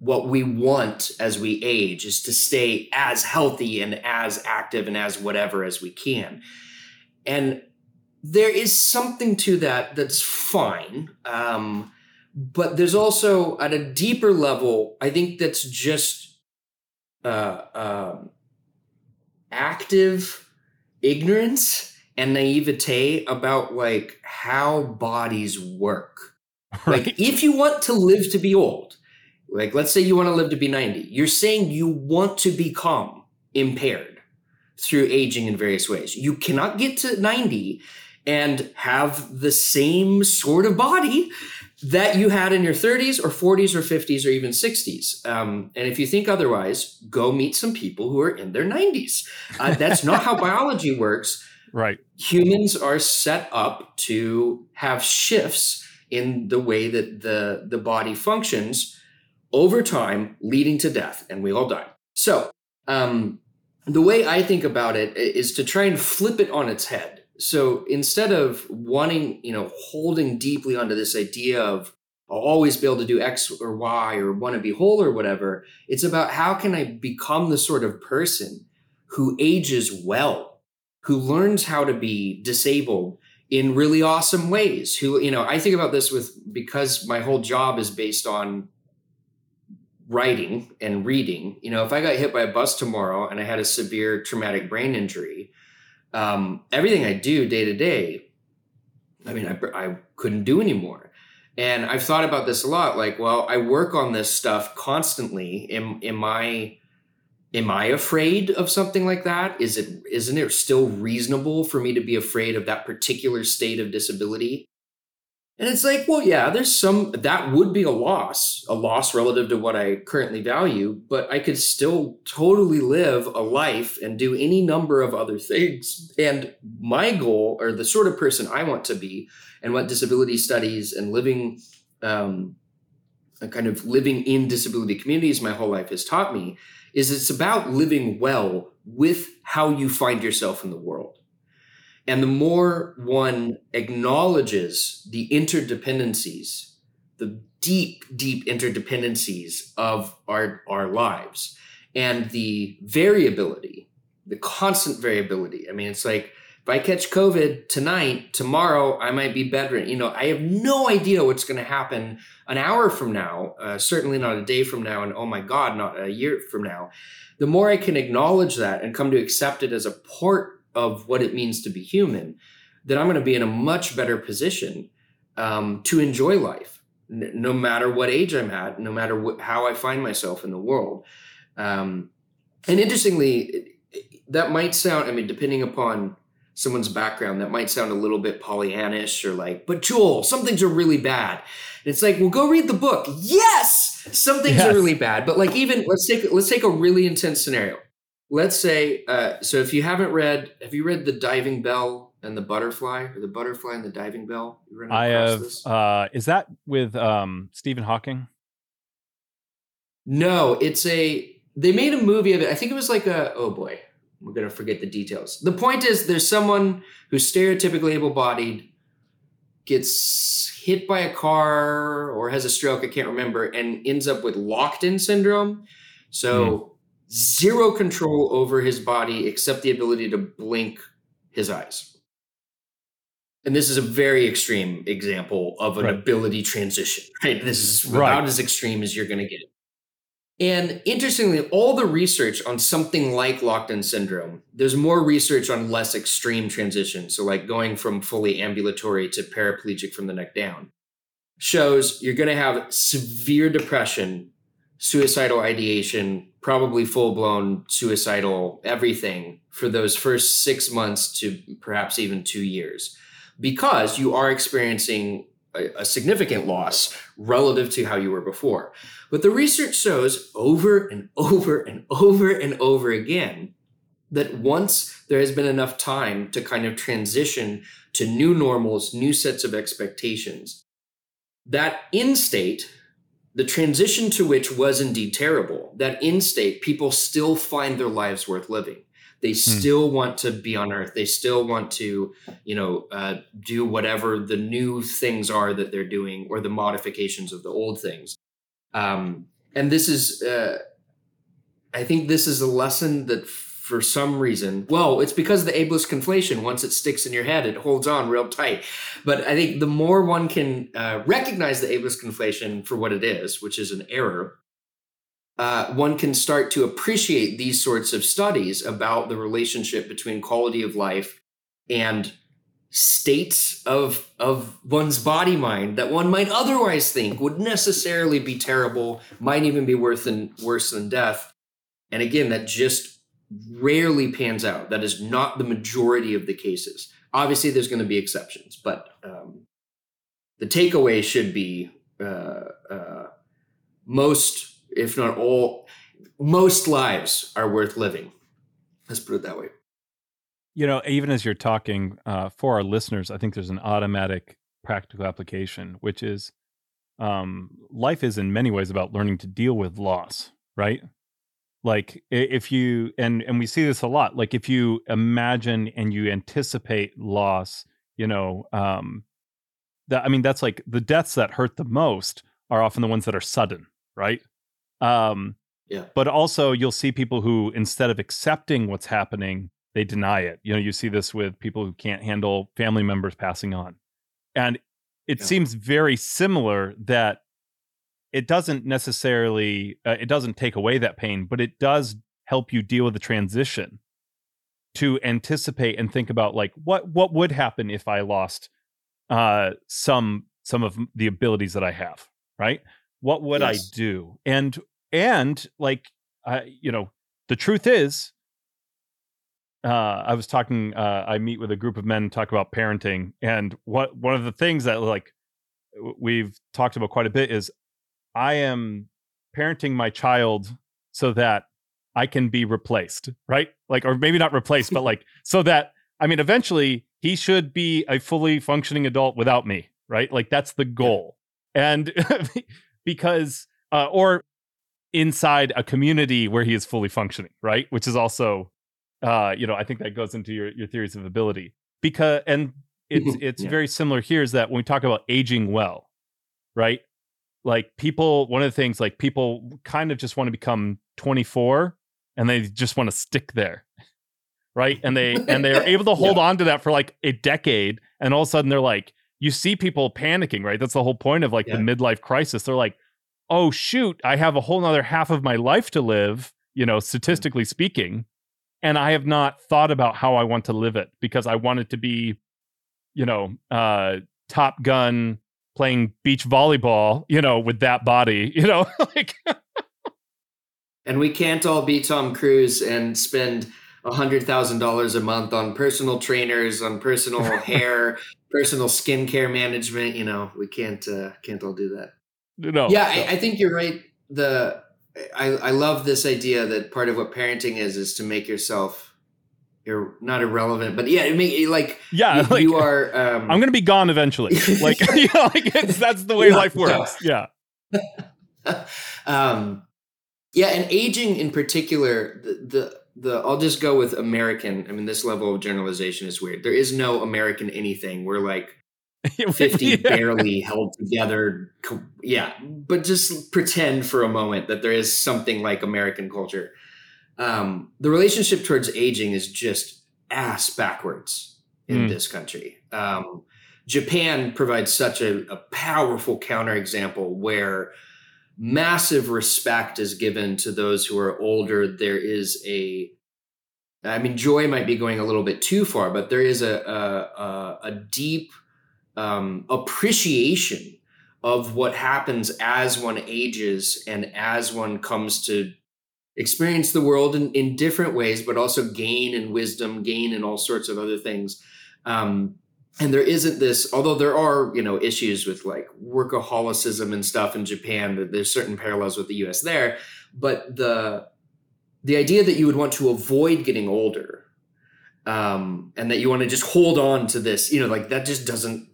what we want as we age is to stay as healthy and as active and as whatever as we can. And there is something to that that's fine. Um, but there's also at a deeper level, I think that's just uh, um, active ignorance and naivete about like how bodies work. Right. Like if you want to live to be old, like let's say you want to live to be 90, you're saying you want to become impaired through aging in various ways. You cannot get to 90 and have the same sort of body that you had in your 30s or 40s or 50s or even 60s. Um, and if you think otherwise, go meet some people who are in their 90s. Uh, that's not how biology works. Right. Humans are set up to have shifts in the way that the, the body functions over time, leading to death, and we all die. So, um, the way I think about it is to try and flip it on its head. So instead of wanting, you know, holding deeply onto this idea of I'll always be able to do X or Y or want to be whole or whatever, it's about how can I become the sort of person who ages well, who learns how to be disabled in really awesome ways. Who, you know, I think about this with because my whole job is based on writing and reading. You know, if I got hit by a bus tomorrow and I had a severe traumatic brain injury, um, everything I do day to day, I mean, I, I couldn't do anymore. And I've thought about this a lot. Like, well, I work on this stuff constantly. Am, am I am I afraid of something like that? Is it isn't it still reasonable for me to be afraid of that particular state of disability? And it's like, well, yeah, there's some that would be a loss, a loss relative to what I currently value, but I could still totally live a life and do any number of other things. And my goal, or the sort of person I want to be, and what disability studies and living, um, kind of living in disability communities my whole life has taught me, is it's about living well with how you find yourself in the world. And the more one acknowledges the interdependencies, the deep, deep interdependencies of our, our lives and the variability, the constant variability. I mean, it's like if I catch COVID tonight, tomorrow I might be bedridden. You know, I have no idea what's going to happen an hour from now, uh, certainly not a day from now, and oh my God, not a year from now. The more I can acknowledge that and come to accept it as a part of what it means to be human, then I'm going to be in a much better position um, to enjoy life, n- no matter what age I'm at, no matter wh- how I find myself in the world. Um, and interestingly, that might sound, I mean, depending upon someone's background, that might sound a little bit Pollyannish or like, but Joel, some things are really bad. And it's like, well, go read the book. Yes, some things yes. are really bad. But like, even let's take let's take a really intense scenario let's say uh, so if you haven't read have you read the diving bell and the butterfly or the butterfly and the diving bell? I have uh, is that with um, stephen hawking? No it's a they made a movie of it. I think it was like a oh boy we're gonna forget the details. The point is there's someone who's stereotypically able-bodied gets hit by a car or has a stroke i can't remember and ends up with locked-in syndrome. So mm zero control over his body except the ability to blink his eyes. And this is a very extreme example of an right. ability transition, right? This is right. about as extreme as you're going to get. And interestingly, all the research on something like locked in syndrome, there's more research on less extreme transitions. So, like going from fully ambulatory to paraplegic from the neck down, shows you're going to have severe depression, suicidal ideation, probably full blown suicidal everything for those first six months to perhaps even two years, because you are experiencing a, a, significant loss relative to how you were before. But the research shows over and over and over and over again that once there has been enough time to kind of transition to new normals, new sets of expectations, that in state the transition to which was indeed terrible. That in state, people still find their lives worth living. They hmm. still want to be on Earth. They still want to, you know, uh, do whatever the new things are that they're doing, or the modifications of the old things. Um, and this is, uh, I think, this is a lesson that for some reason. Well, it's because the ableist conflation, once it sticks in your head, it holds on real tight. But I think the more one can uh, recognize the ableist conflation for what it is, which is an error, uh, one can start to appreciate these sorts of studies about the relationship between quality of life and states of of one's body mind that one might otherwise think would necessarily be terrible might even be worse than worse than death and again that just rarely pans out. That is not the majority of the cases. Obviously, there's going to be exceptions, but um, the takeaway should be uh, uh, most, if not all, most lives are worth living. Let's put it that way. You know, even as you're talking uh, for our listeners, I think there's an automatic practical application, which is um, life is in many ways about learning to deal with loss, right? Like if you and and we see this a lot. Like if you imagine and you anticipate loss, you know, um, that I mean that's like the deaths that hurt the most are often the ones that are sudden, right? Um, yeah. But also, you'll see people who, instead of accepting what's happening, they deny it. You know, you see this with people who can't handle family members passing on. And it yeah. seems very similar that it doesn't necessarily, uh, it doesn't take away that pain, but it does help you deal with the transition to anticipate and think about like what what would happen if I lost uh some some of the abilities that I have, right? What would yes. I do? And and like uh, you know the truth is uh, I was talking. Uh, I meet with a group of men talk about parenting, and what one of the things that like we've talked about quite a bit is I am parenting my child so that I can be replaced, right? Like, or maybe not replaced, but like so that I mean, eventually he should be a fully functioning adult without me, right? Like that's the goal, and because uh, or inside a community where he is fully functioning, right? Which is also, uh, you know, I think that goes into your your theories of ability because and it's it's yeah. very similar here is that when we talk about aging well, right? Like people, one of the things like people kind of just want to become 24 and they just want to stick there, right? And they and they're able to hold yeah. on to that for like a decade, and all of a sudden they're like, you see people panicking, right? That's the whole point of like yeah. the midlife crisis. They're like, oh shoot, I have a whole nother half of my life to live, you know, statistically speaking. And I have not thought about how I want to live it because I want it to be, you know, uh, Top Gun playing beach volleyball, you know, with that body, you know, like. and we can't all be Tom Cruise and spend a hundred thousand dollars a month on personal trainers, on personal hair, personal skincare management. You know, we can't uh, can't all do that no. Yeah, I, I, think you're right. The I, I love this idea that part of what parenting is is to make yourself you're not irrelevant, but yeah, it make like yeah, you, like, you are. Um, I'm gonna be gone eventually. like you know, like that's the way life works. Yeah. yeah. um, yeah, and aging in particular, the, the the I'll just go with American. I mean, this level of generalization is weird. There is no American anything. We're like 50 yeah. barely held together. Yeah, but just pretend for a moment that there is something like American culture. Um, the relationship towards aging is just ass backwards in mm. this country. Um, Japan provides such a, a powerful counterexample where massive respect is given to those who are older. There is a I mean, joy might be going a little bit too far, but there is a, a, a deep um, appreciation of what happens as one ages and as one comes to experience the world in, in different ways, but also gain in wisdom, gain in all sorts of other things. Um, and there isn't this, although there are, you know, issues with like workaholicism and stuff in Japan, that there's certain parallels with the US there. But the the idea that you would want to avoid getting older um, and that you want to just hold on to this, you know, like that just doesn't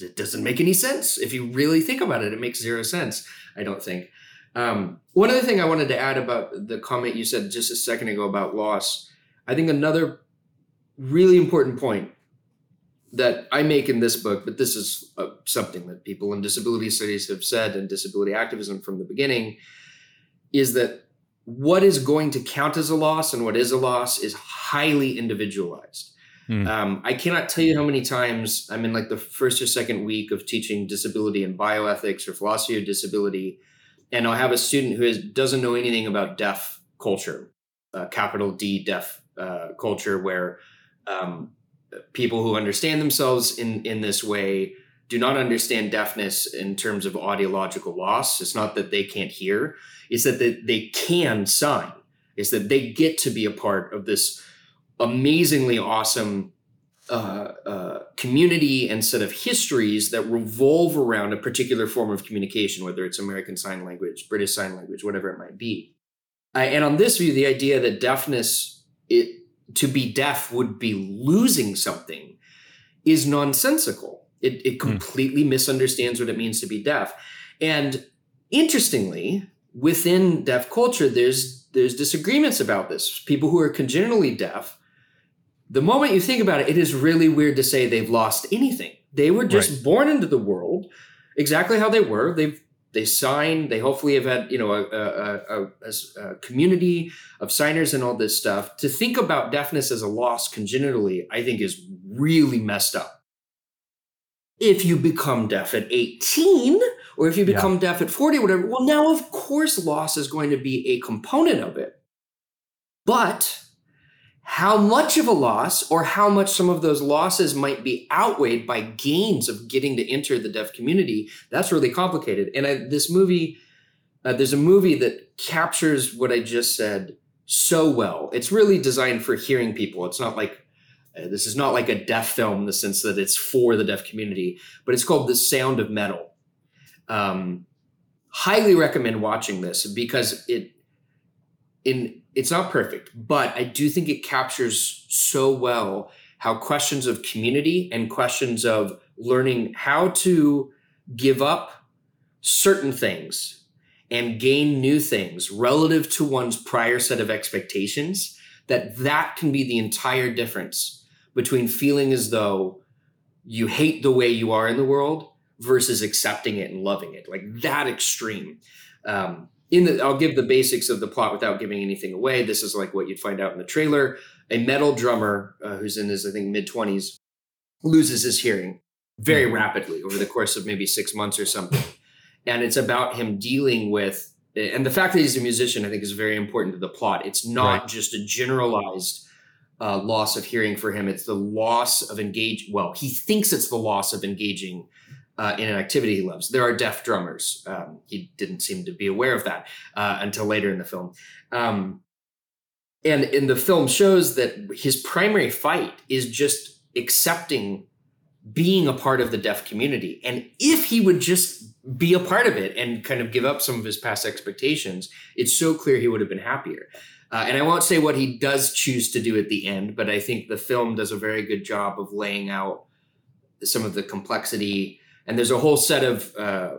it doesn't make any sense if you really think about it. It makes zero sense. I don't think. Um, one other thing I wanted to add about the comment you said just a second ago about loss. I think another really important point that I make in this book, but this is uh, something that people in disability studies have said and disability activism from the beginning, is that what is going to count as a loss and what is a loss is highly individualized. Mm. Um, I cannot tell you how many times I'm in like the first or second week of teaching disability and bioethics or philosophy of disability, and I'll have a student who is, doesn't know anything about deaf culture, uh, capital D deaf uh, culture, where um, people who understand themselves in in this way do not understand deafness in terms of audiological loss. It's not that they can't hear; it's that they, they can sign is that they get to be a part of this amazingly awesome uh, uh, community and set of histories that revolve around a particular form of communication, whether it's American Sign Language, British Sign Language, whatever it might be. Uh, and on this view, the idea that deafness, it, to be deaf would be losing something, is nonsensical. It, it hmm. completely mm. misunderstands what it means to be deaf. And interestingly, within deaf culture, there's there's disagreements about this. People who are congenitally deaf the moment you think about it, it is really weird to say they've lost anything. They were just right. born into the world exactly how they were. They've they sign. They hopefully have had you know a, a, a, a, community of signers and all this stuff. To think about deafness as a loss congenitally, I think is really messed up. If you become deaf at 18, or if you become yeah. deaf at 40, whatever, well, now of course loss is going to be a component of it. But how much of a loss or how much some of those losses might be outweighed by gains of getting to enter the deaf community that's really complicated. And I, this movie uh, there's a movie that captures what i just said so well. It's really designed for hearing people. It's not like uh, this is not like a deaf film in the sense that it's for the deaf community but it's called the sound of metal. Um, highly recommend watching this because it in it's not perfect, but I do think it captures so well how questions of community and questions of learning how to give up certain things and gain new things relative to one's prior set of expectations that that can be the entire difference between feeling as though you hate the way you are in the world versus accepting it and loving it. Like that extreme. Um, in the I'll give the basics of the plot without giving anything away. This is like what you'd find out in the trailer. A metal drummer uh, who's in his I think mid 20s loses his hearing very mm-hmm. rapidly over the course of maybe 6 months or something. And it's about him dealing with and the fact that he's a musician I think is very important to the plot. It's not right. just a generalized uh, loss of hearing for him. It's the loss of engage. Well, he thinks it's the loss of engaging uh, in an activity he loves. There are deaf drummers. Um, he didn't seem to be aware of that uh, until later in the film. Um, and in the film shows that his primary fight is just accepting being a part of the deaf community. And if he would just be a part of it and kind of give up some of his past expectations, it's so clear he would have been happier. Uh, and I won't say what he does choose to do at the end, but I think the film does a very good job of laying out some of the complexity and there's a whole set of uh,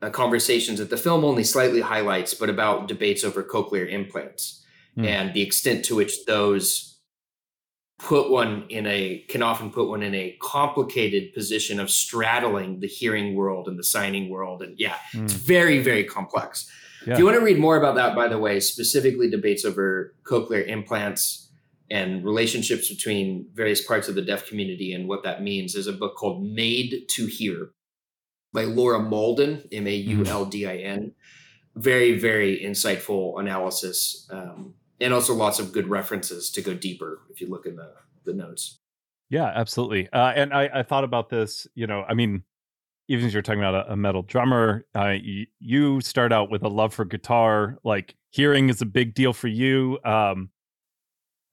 uh, conversations that the film only slightly highlights, but about debates over cochlear implants mm. and the extent to which those put one in a can often put one in a complicated position of straddling the hearing world and the signing world and yeah mm. it's very very complex yeah. if you want to read more about that by the way specifically debates over cochlear implants and relationships between various parts of the deaf community and what that means. There's a book called Made to Hear by Laura Mauldin, M A U L D I N. Very, very insightful analysis, um, and also lots of good references to go deeper if you look in the, the notes. Yeah, absolutely. Uh, and I, I thought about this, you know, I mean, even as you're talking about a, a metal drummer, uh, you, you, start out with a love for guitar. Like hearing is a big deal for you. Um,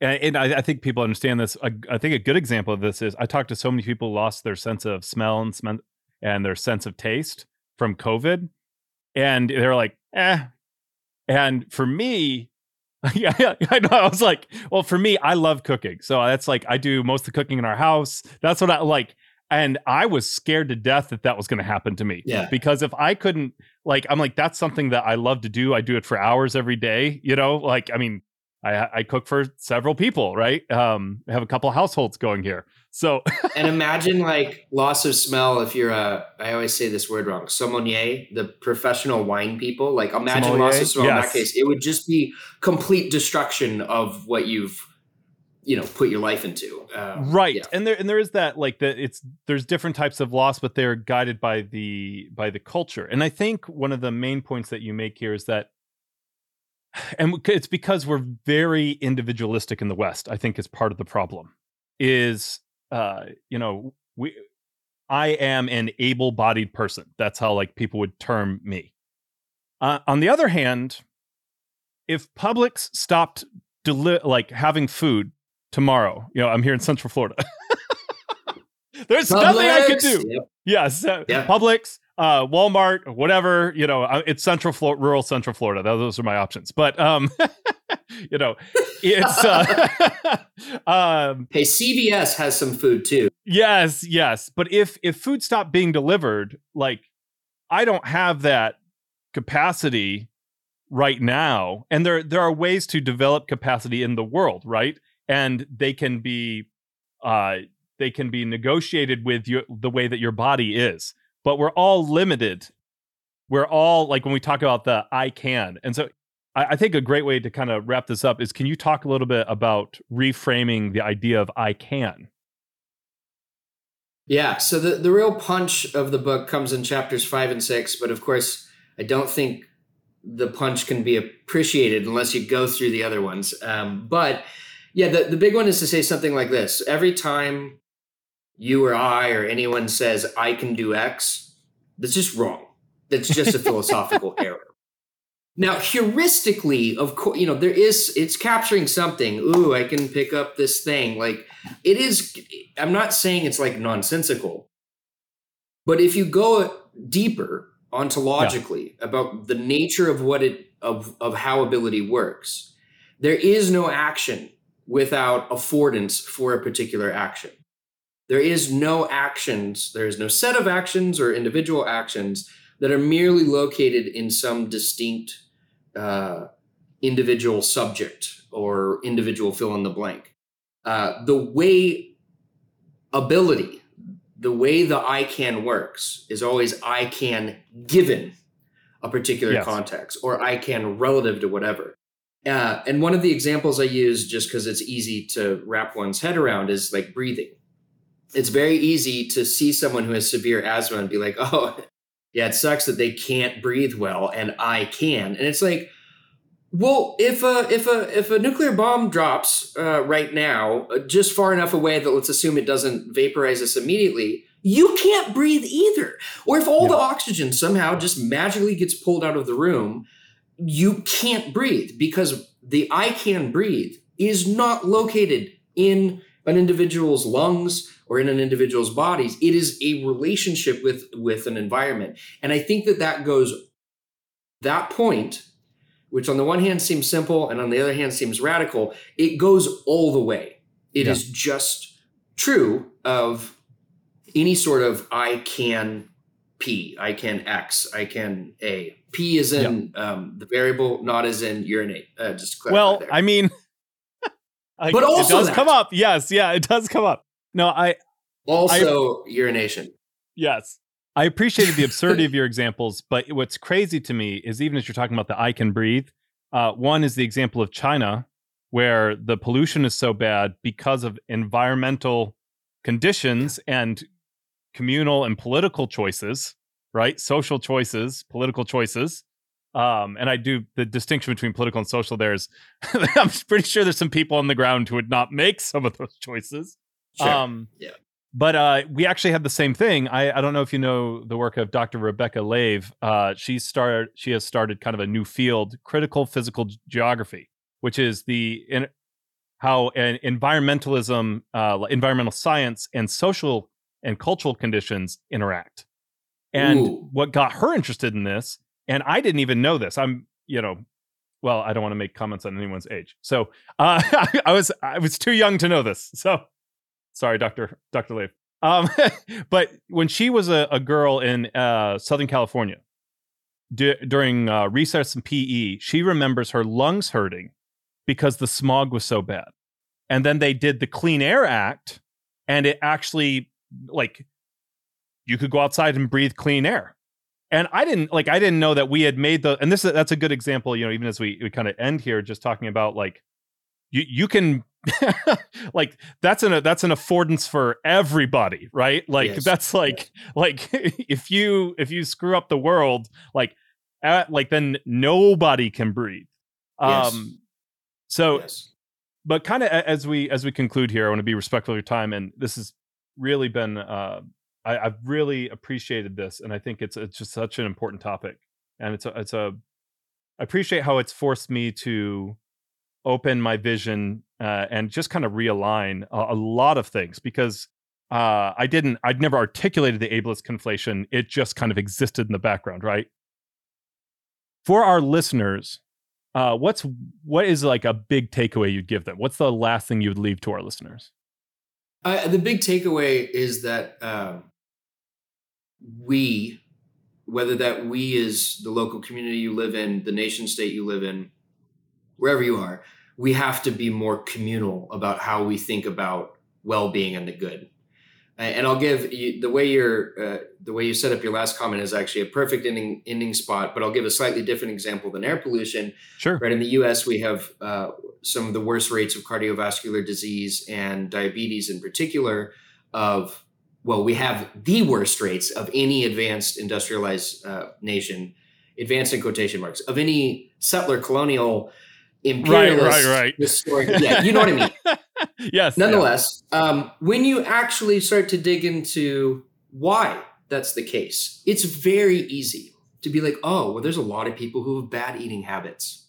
and, I, I, think people understand this. I, I, think a good example of this is I talked to so many people who lost their sense of smell and sm- and their sense of taste from COVID, and they're like, eh. And for me, yeah, I know. I was like, well, for me, I love cooking, so that's like I do most of the cooking in our house. That's what I like. And I was scared to death that that was going to happen to me. Yeah. Because if I couldn't, like, I'm like, that's something that I love to do. I do it for hours every day. You know, like, I mean, I, I cook for several people, right? Um, I have a couple households going here. So, and imagine like loss of smell if you're a, I always say this word wrong, sommelier, the professional wine people. Like imagine sommelier? loss of smell yes. in that case. It would just be complete destruction of what you've, you know, put your life into. Um, right. Yeah. And there, and there is that like that it's, there's different types of loss, but they're guided by the, by the culture. And I think one of the main points that you make here is that and it's because we're very individualistic in the west i think is part of the problem is uh you know we i am an able-bodied person that's how like people would term me uh, on the other hand if Publix stopped deli- like having food tomorrow, you know, I'm here in Central Florida. There's Publix. nothing I could do. Yep. Yes, uh, yep. Publix, uh, Walmart, whatever. You know, uh, it's Central rural Central Florida. Those are my options. But um, you know, it's uh, um, hey, CVS has some food too. Yes, yes. But if if food stopped being delivered, like I don't have that capacity right now, and there there are ways to develop capacity in the world, right? And they can be uh, they can be negotiated with you the way that your body is. But we're all limited. We're all like when we talk about the I can, and so I, I think a great way to kind of wrap this up is can you talk a little bit about reframing the idea of I can? Yeah. So the, the real punch of the book comes in chapters five and six, but of course, I don't think the punch can be appreciated unless you go through the other ones. Um, but yeah, the, the big one is to say something like this every time you or I or anyone says, I can do X, that's just wrong. That's just a philosophical error. Now, heuristically, of course, you know, there is, it's capturing something. Ooh, I can pick up this thing. Like it is, I'm not saying it's like nonsensical, but if you go deeper ontologically yeah. about the nature of what it, of, of how ability works, there is no action without affordance for a particular action. There is no actions, there is no set of actions or individual actions that are merely located in some distinct uh, individual subject or individual fill in the blank. Uh, the way ability, the way the I can works is always I can given a particular yes. context or I can relative to whatever. Uh, and one of the examples I use just because it's easy to wrap one's head around is like breathing. It's very easy to see someone who has severe asthma and be like, oh, yeah, it sucks that they can't breathe well and I can. And it's like, well, if a if a if a nuclear bomb drops uh, right now, uh, just far enough away that let's assume it doesn't vaporize us immediately, you can't breathe either. Or if all the oxygen somehow just magically gets pulled out of the room, you can't breathe because the I can breathe is not located in an individual's lungs or in an individual's bodies it is a relationship with with an environment and i think that that goes that point which on the one hand seems simple and on the other hand seems radical it goes all the way It yeah. is just true of any sort of i can p i can x i can a p is in yeah. um, the variable not as in urinate uh, just well there. i mean but also it does that. come up. Yes, yeah, it does come up. No, I also I, urination. Yes. I appreciated the absurdity of your examples, but what's crazy to me is even as you're talking about the I can breathe, uh, one is the example of China, where the pollution is so bad because of environmental conditions and communal and political choices, right? Social choices, political choices um, and I do the distinction between political and social. There's, I'm pretty sure there's some people on the ground who would not make some of those choices. Sure. Um, yeah. But uh, we actually had the same thing. I, I don't know if you know the work of Dr. Rebecca Lave. Uh, she started. She has started kind of a new field, critical physical geography, which is the in, how an environmentalism, uh, environmental science, and social and cultural conditions interact. And Ooh. what got her interested in this and I didn't even know this. I'm, you know, well, I don't want to make comments on anyone's age. So uh, I was I was too young to know this. So sorry, Doctor Doctor Lave. Um, but when she was a, a girl in uh, Southern California d- during uh, recess and PE, she remembers her lungs hurting because the smog was so bad. And then they did the Clean Air Act, and it actually like you could go outside and breathe clean air and I didn't like I didn't know that we had made the and this is that's a good example, you know, even as we, we kind of end here just talking about like you you can like that's an that's an affordance for everybody, right? Like yes. that's like yes. like if you if you screw up the world, like at, like then nobody can breathe. Yes. Um so but kind of as we as we conclude here, I want to be respectful of your time and this has really been uh I, I've really appreciated this, and I think it's it's just such an important topic, and it's a it's a I appreciate how it's forced me to open my vision uh, and just kind of realign a, a lot of things because uh, I didn't, I'd never articulated the ableist conflation. It just kind of existed in the background, right? For our listeners, uh, what's what is like a big takeaway you'd give them? What's the last thing you would leave to our listeners? The big takeaway is that um, we, whether that we is the local community you live in, the nation state you live in, wherever you are, we have to be more communal about how we think about well-being and the good and I'll give you the way you're uh, the way you set up your last comment is actually a perfect ending ending spot. But I'll give a slightly different example than air pollution. Sure. Right in the U.S., we have uh, some of the worst rates of cardiovascular disease and diabetes, in particular. Of well, we have the worst rates of any advanced industrialized uh, nation, advanced in quotation marks, of any settler colonial imperialist right, right, right. historic. Yeah, you know what I mean. yes. Nonetheless, yeah. um, when you actually start to dig into why that's the case, it's very easy to be like, oh, well, there's a lot of people who have bad eating habits,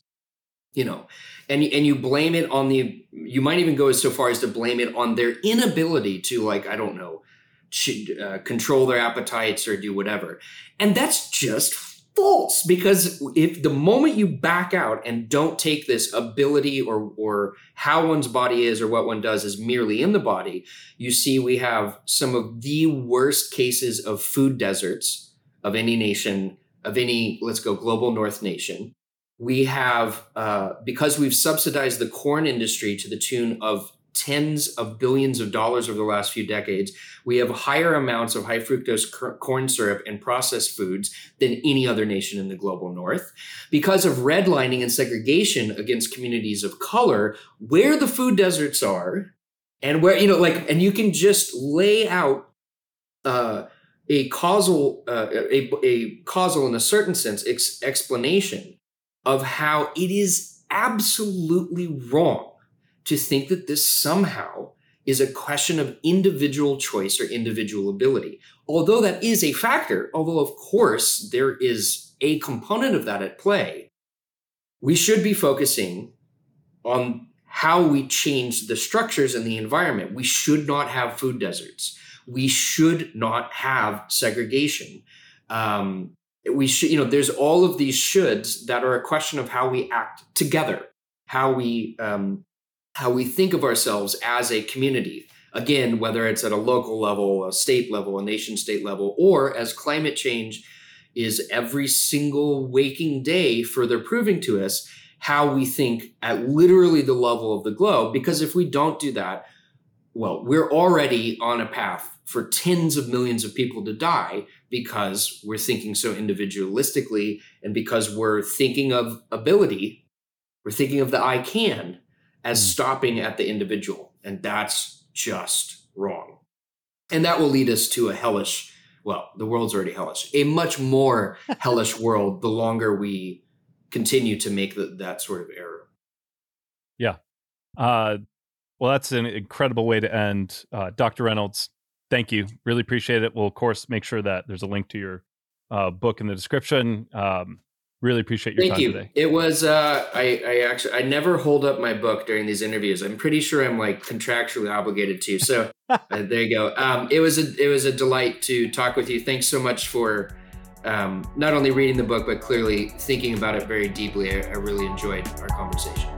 you know, and and you blame it on the. You might even go so far as to blame it on their inability to, like, I don't know, to, uh, control their appetites or do whatever, and that's just false because if the moment you back out and don't take this ability or or how one's body is or what one does is merely in the body you see we have some of the worst cases of food deserts of any nation of any let's go global north nation. We have uh, because we've subsidized the corn industry to the tune of tens of billions of dollars over the last few decades. We have higher amounts of high fructose corn syrup and processed foods than any other nation in the global north. Because of redlining and segregation against communities of color, where the food deserts are, and where, you know, like, and you can just lay out uh, a causal, uh, a, a causal in a certain sense ex- explanation of how it is absolutely wrong to think that this somehow is a question of individual choice or individual ability. Although that is a factor, although of course there is a component of that at play, we should be focusing on how we change the structures and the environment. We should not have food deserts. We should not have segregation. Um, we should, you know, there's all of these shoulds that are a question of how we act together, how we um, how we think of ourselves as a community. Again, whether it's at a local level, a state level, a nation state level, or as climate change is every single waking day further proving to us how we think at literally the level of the globe. Because if we don't do that, well, we're already on a path for tens of millions of people to die because we're thinking so individualistically and because we're thinking of ability, we're thinking of the I can as mm. stopping at the individual. And that's just wrong. And that will lead us to a hellish, well, the world's already hellish, a much more hellish world the longer we continue to make the, that sort of error. Yeah. Uh, well, that's an incredible way to end. Uh, Dr. Reynolds, thank you. Really appreciate it. We'll, of course, make sure that there's a link to your uh, book in the description. Um, Really appreciate your Thank time you. today. It was uh, I, I actually I never hold up my book during these interviews. I'm pretty sure I'm like contractually obligated to. So uh, there you go. Um, it was a it was a delight to talk with you. Thanks so much for um, not only reading the book but clearly thinking about it very deeply. I, I really enjoyed our conversation.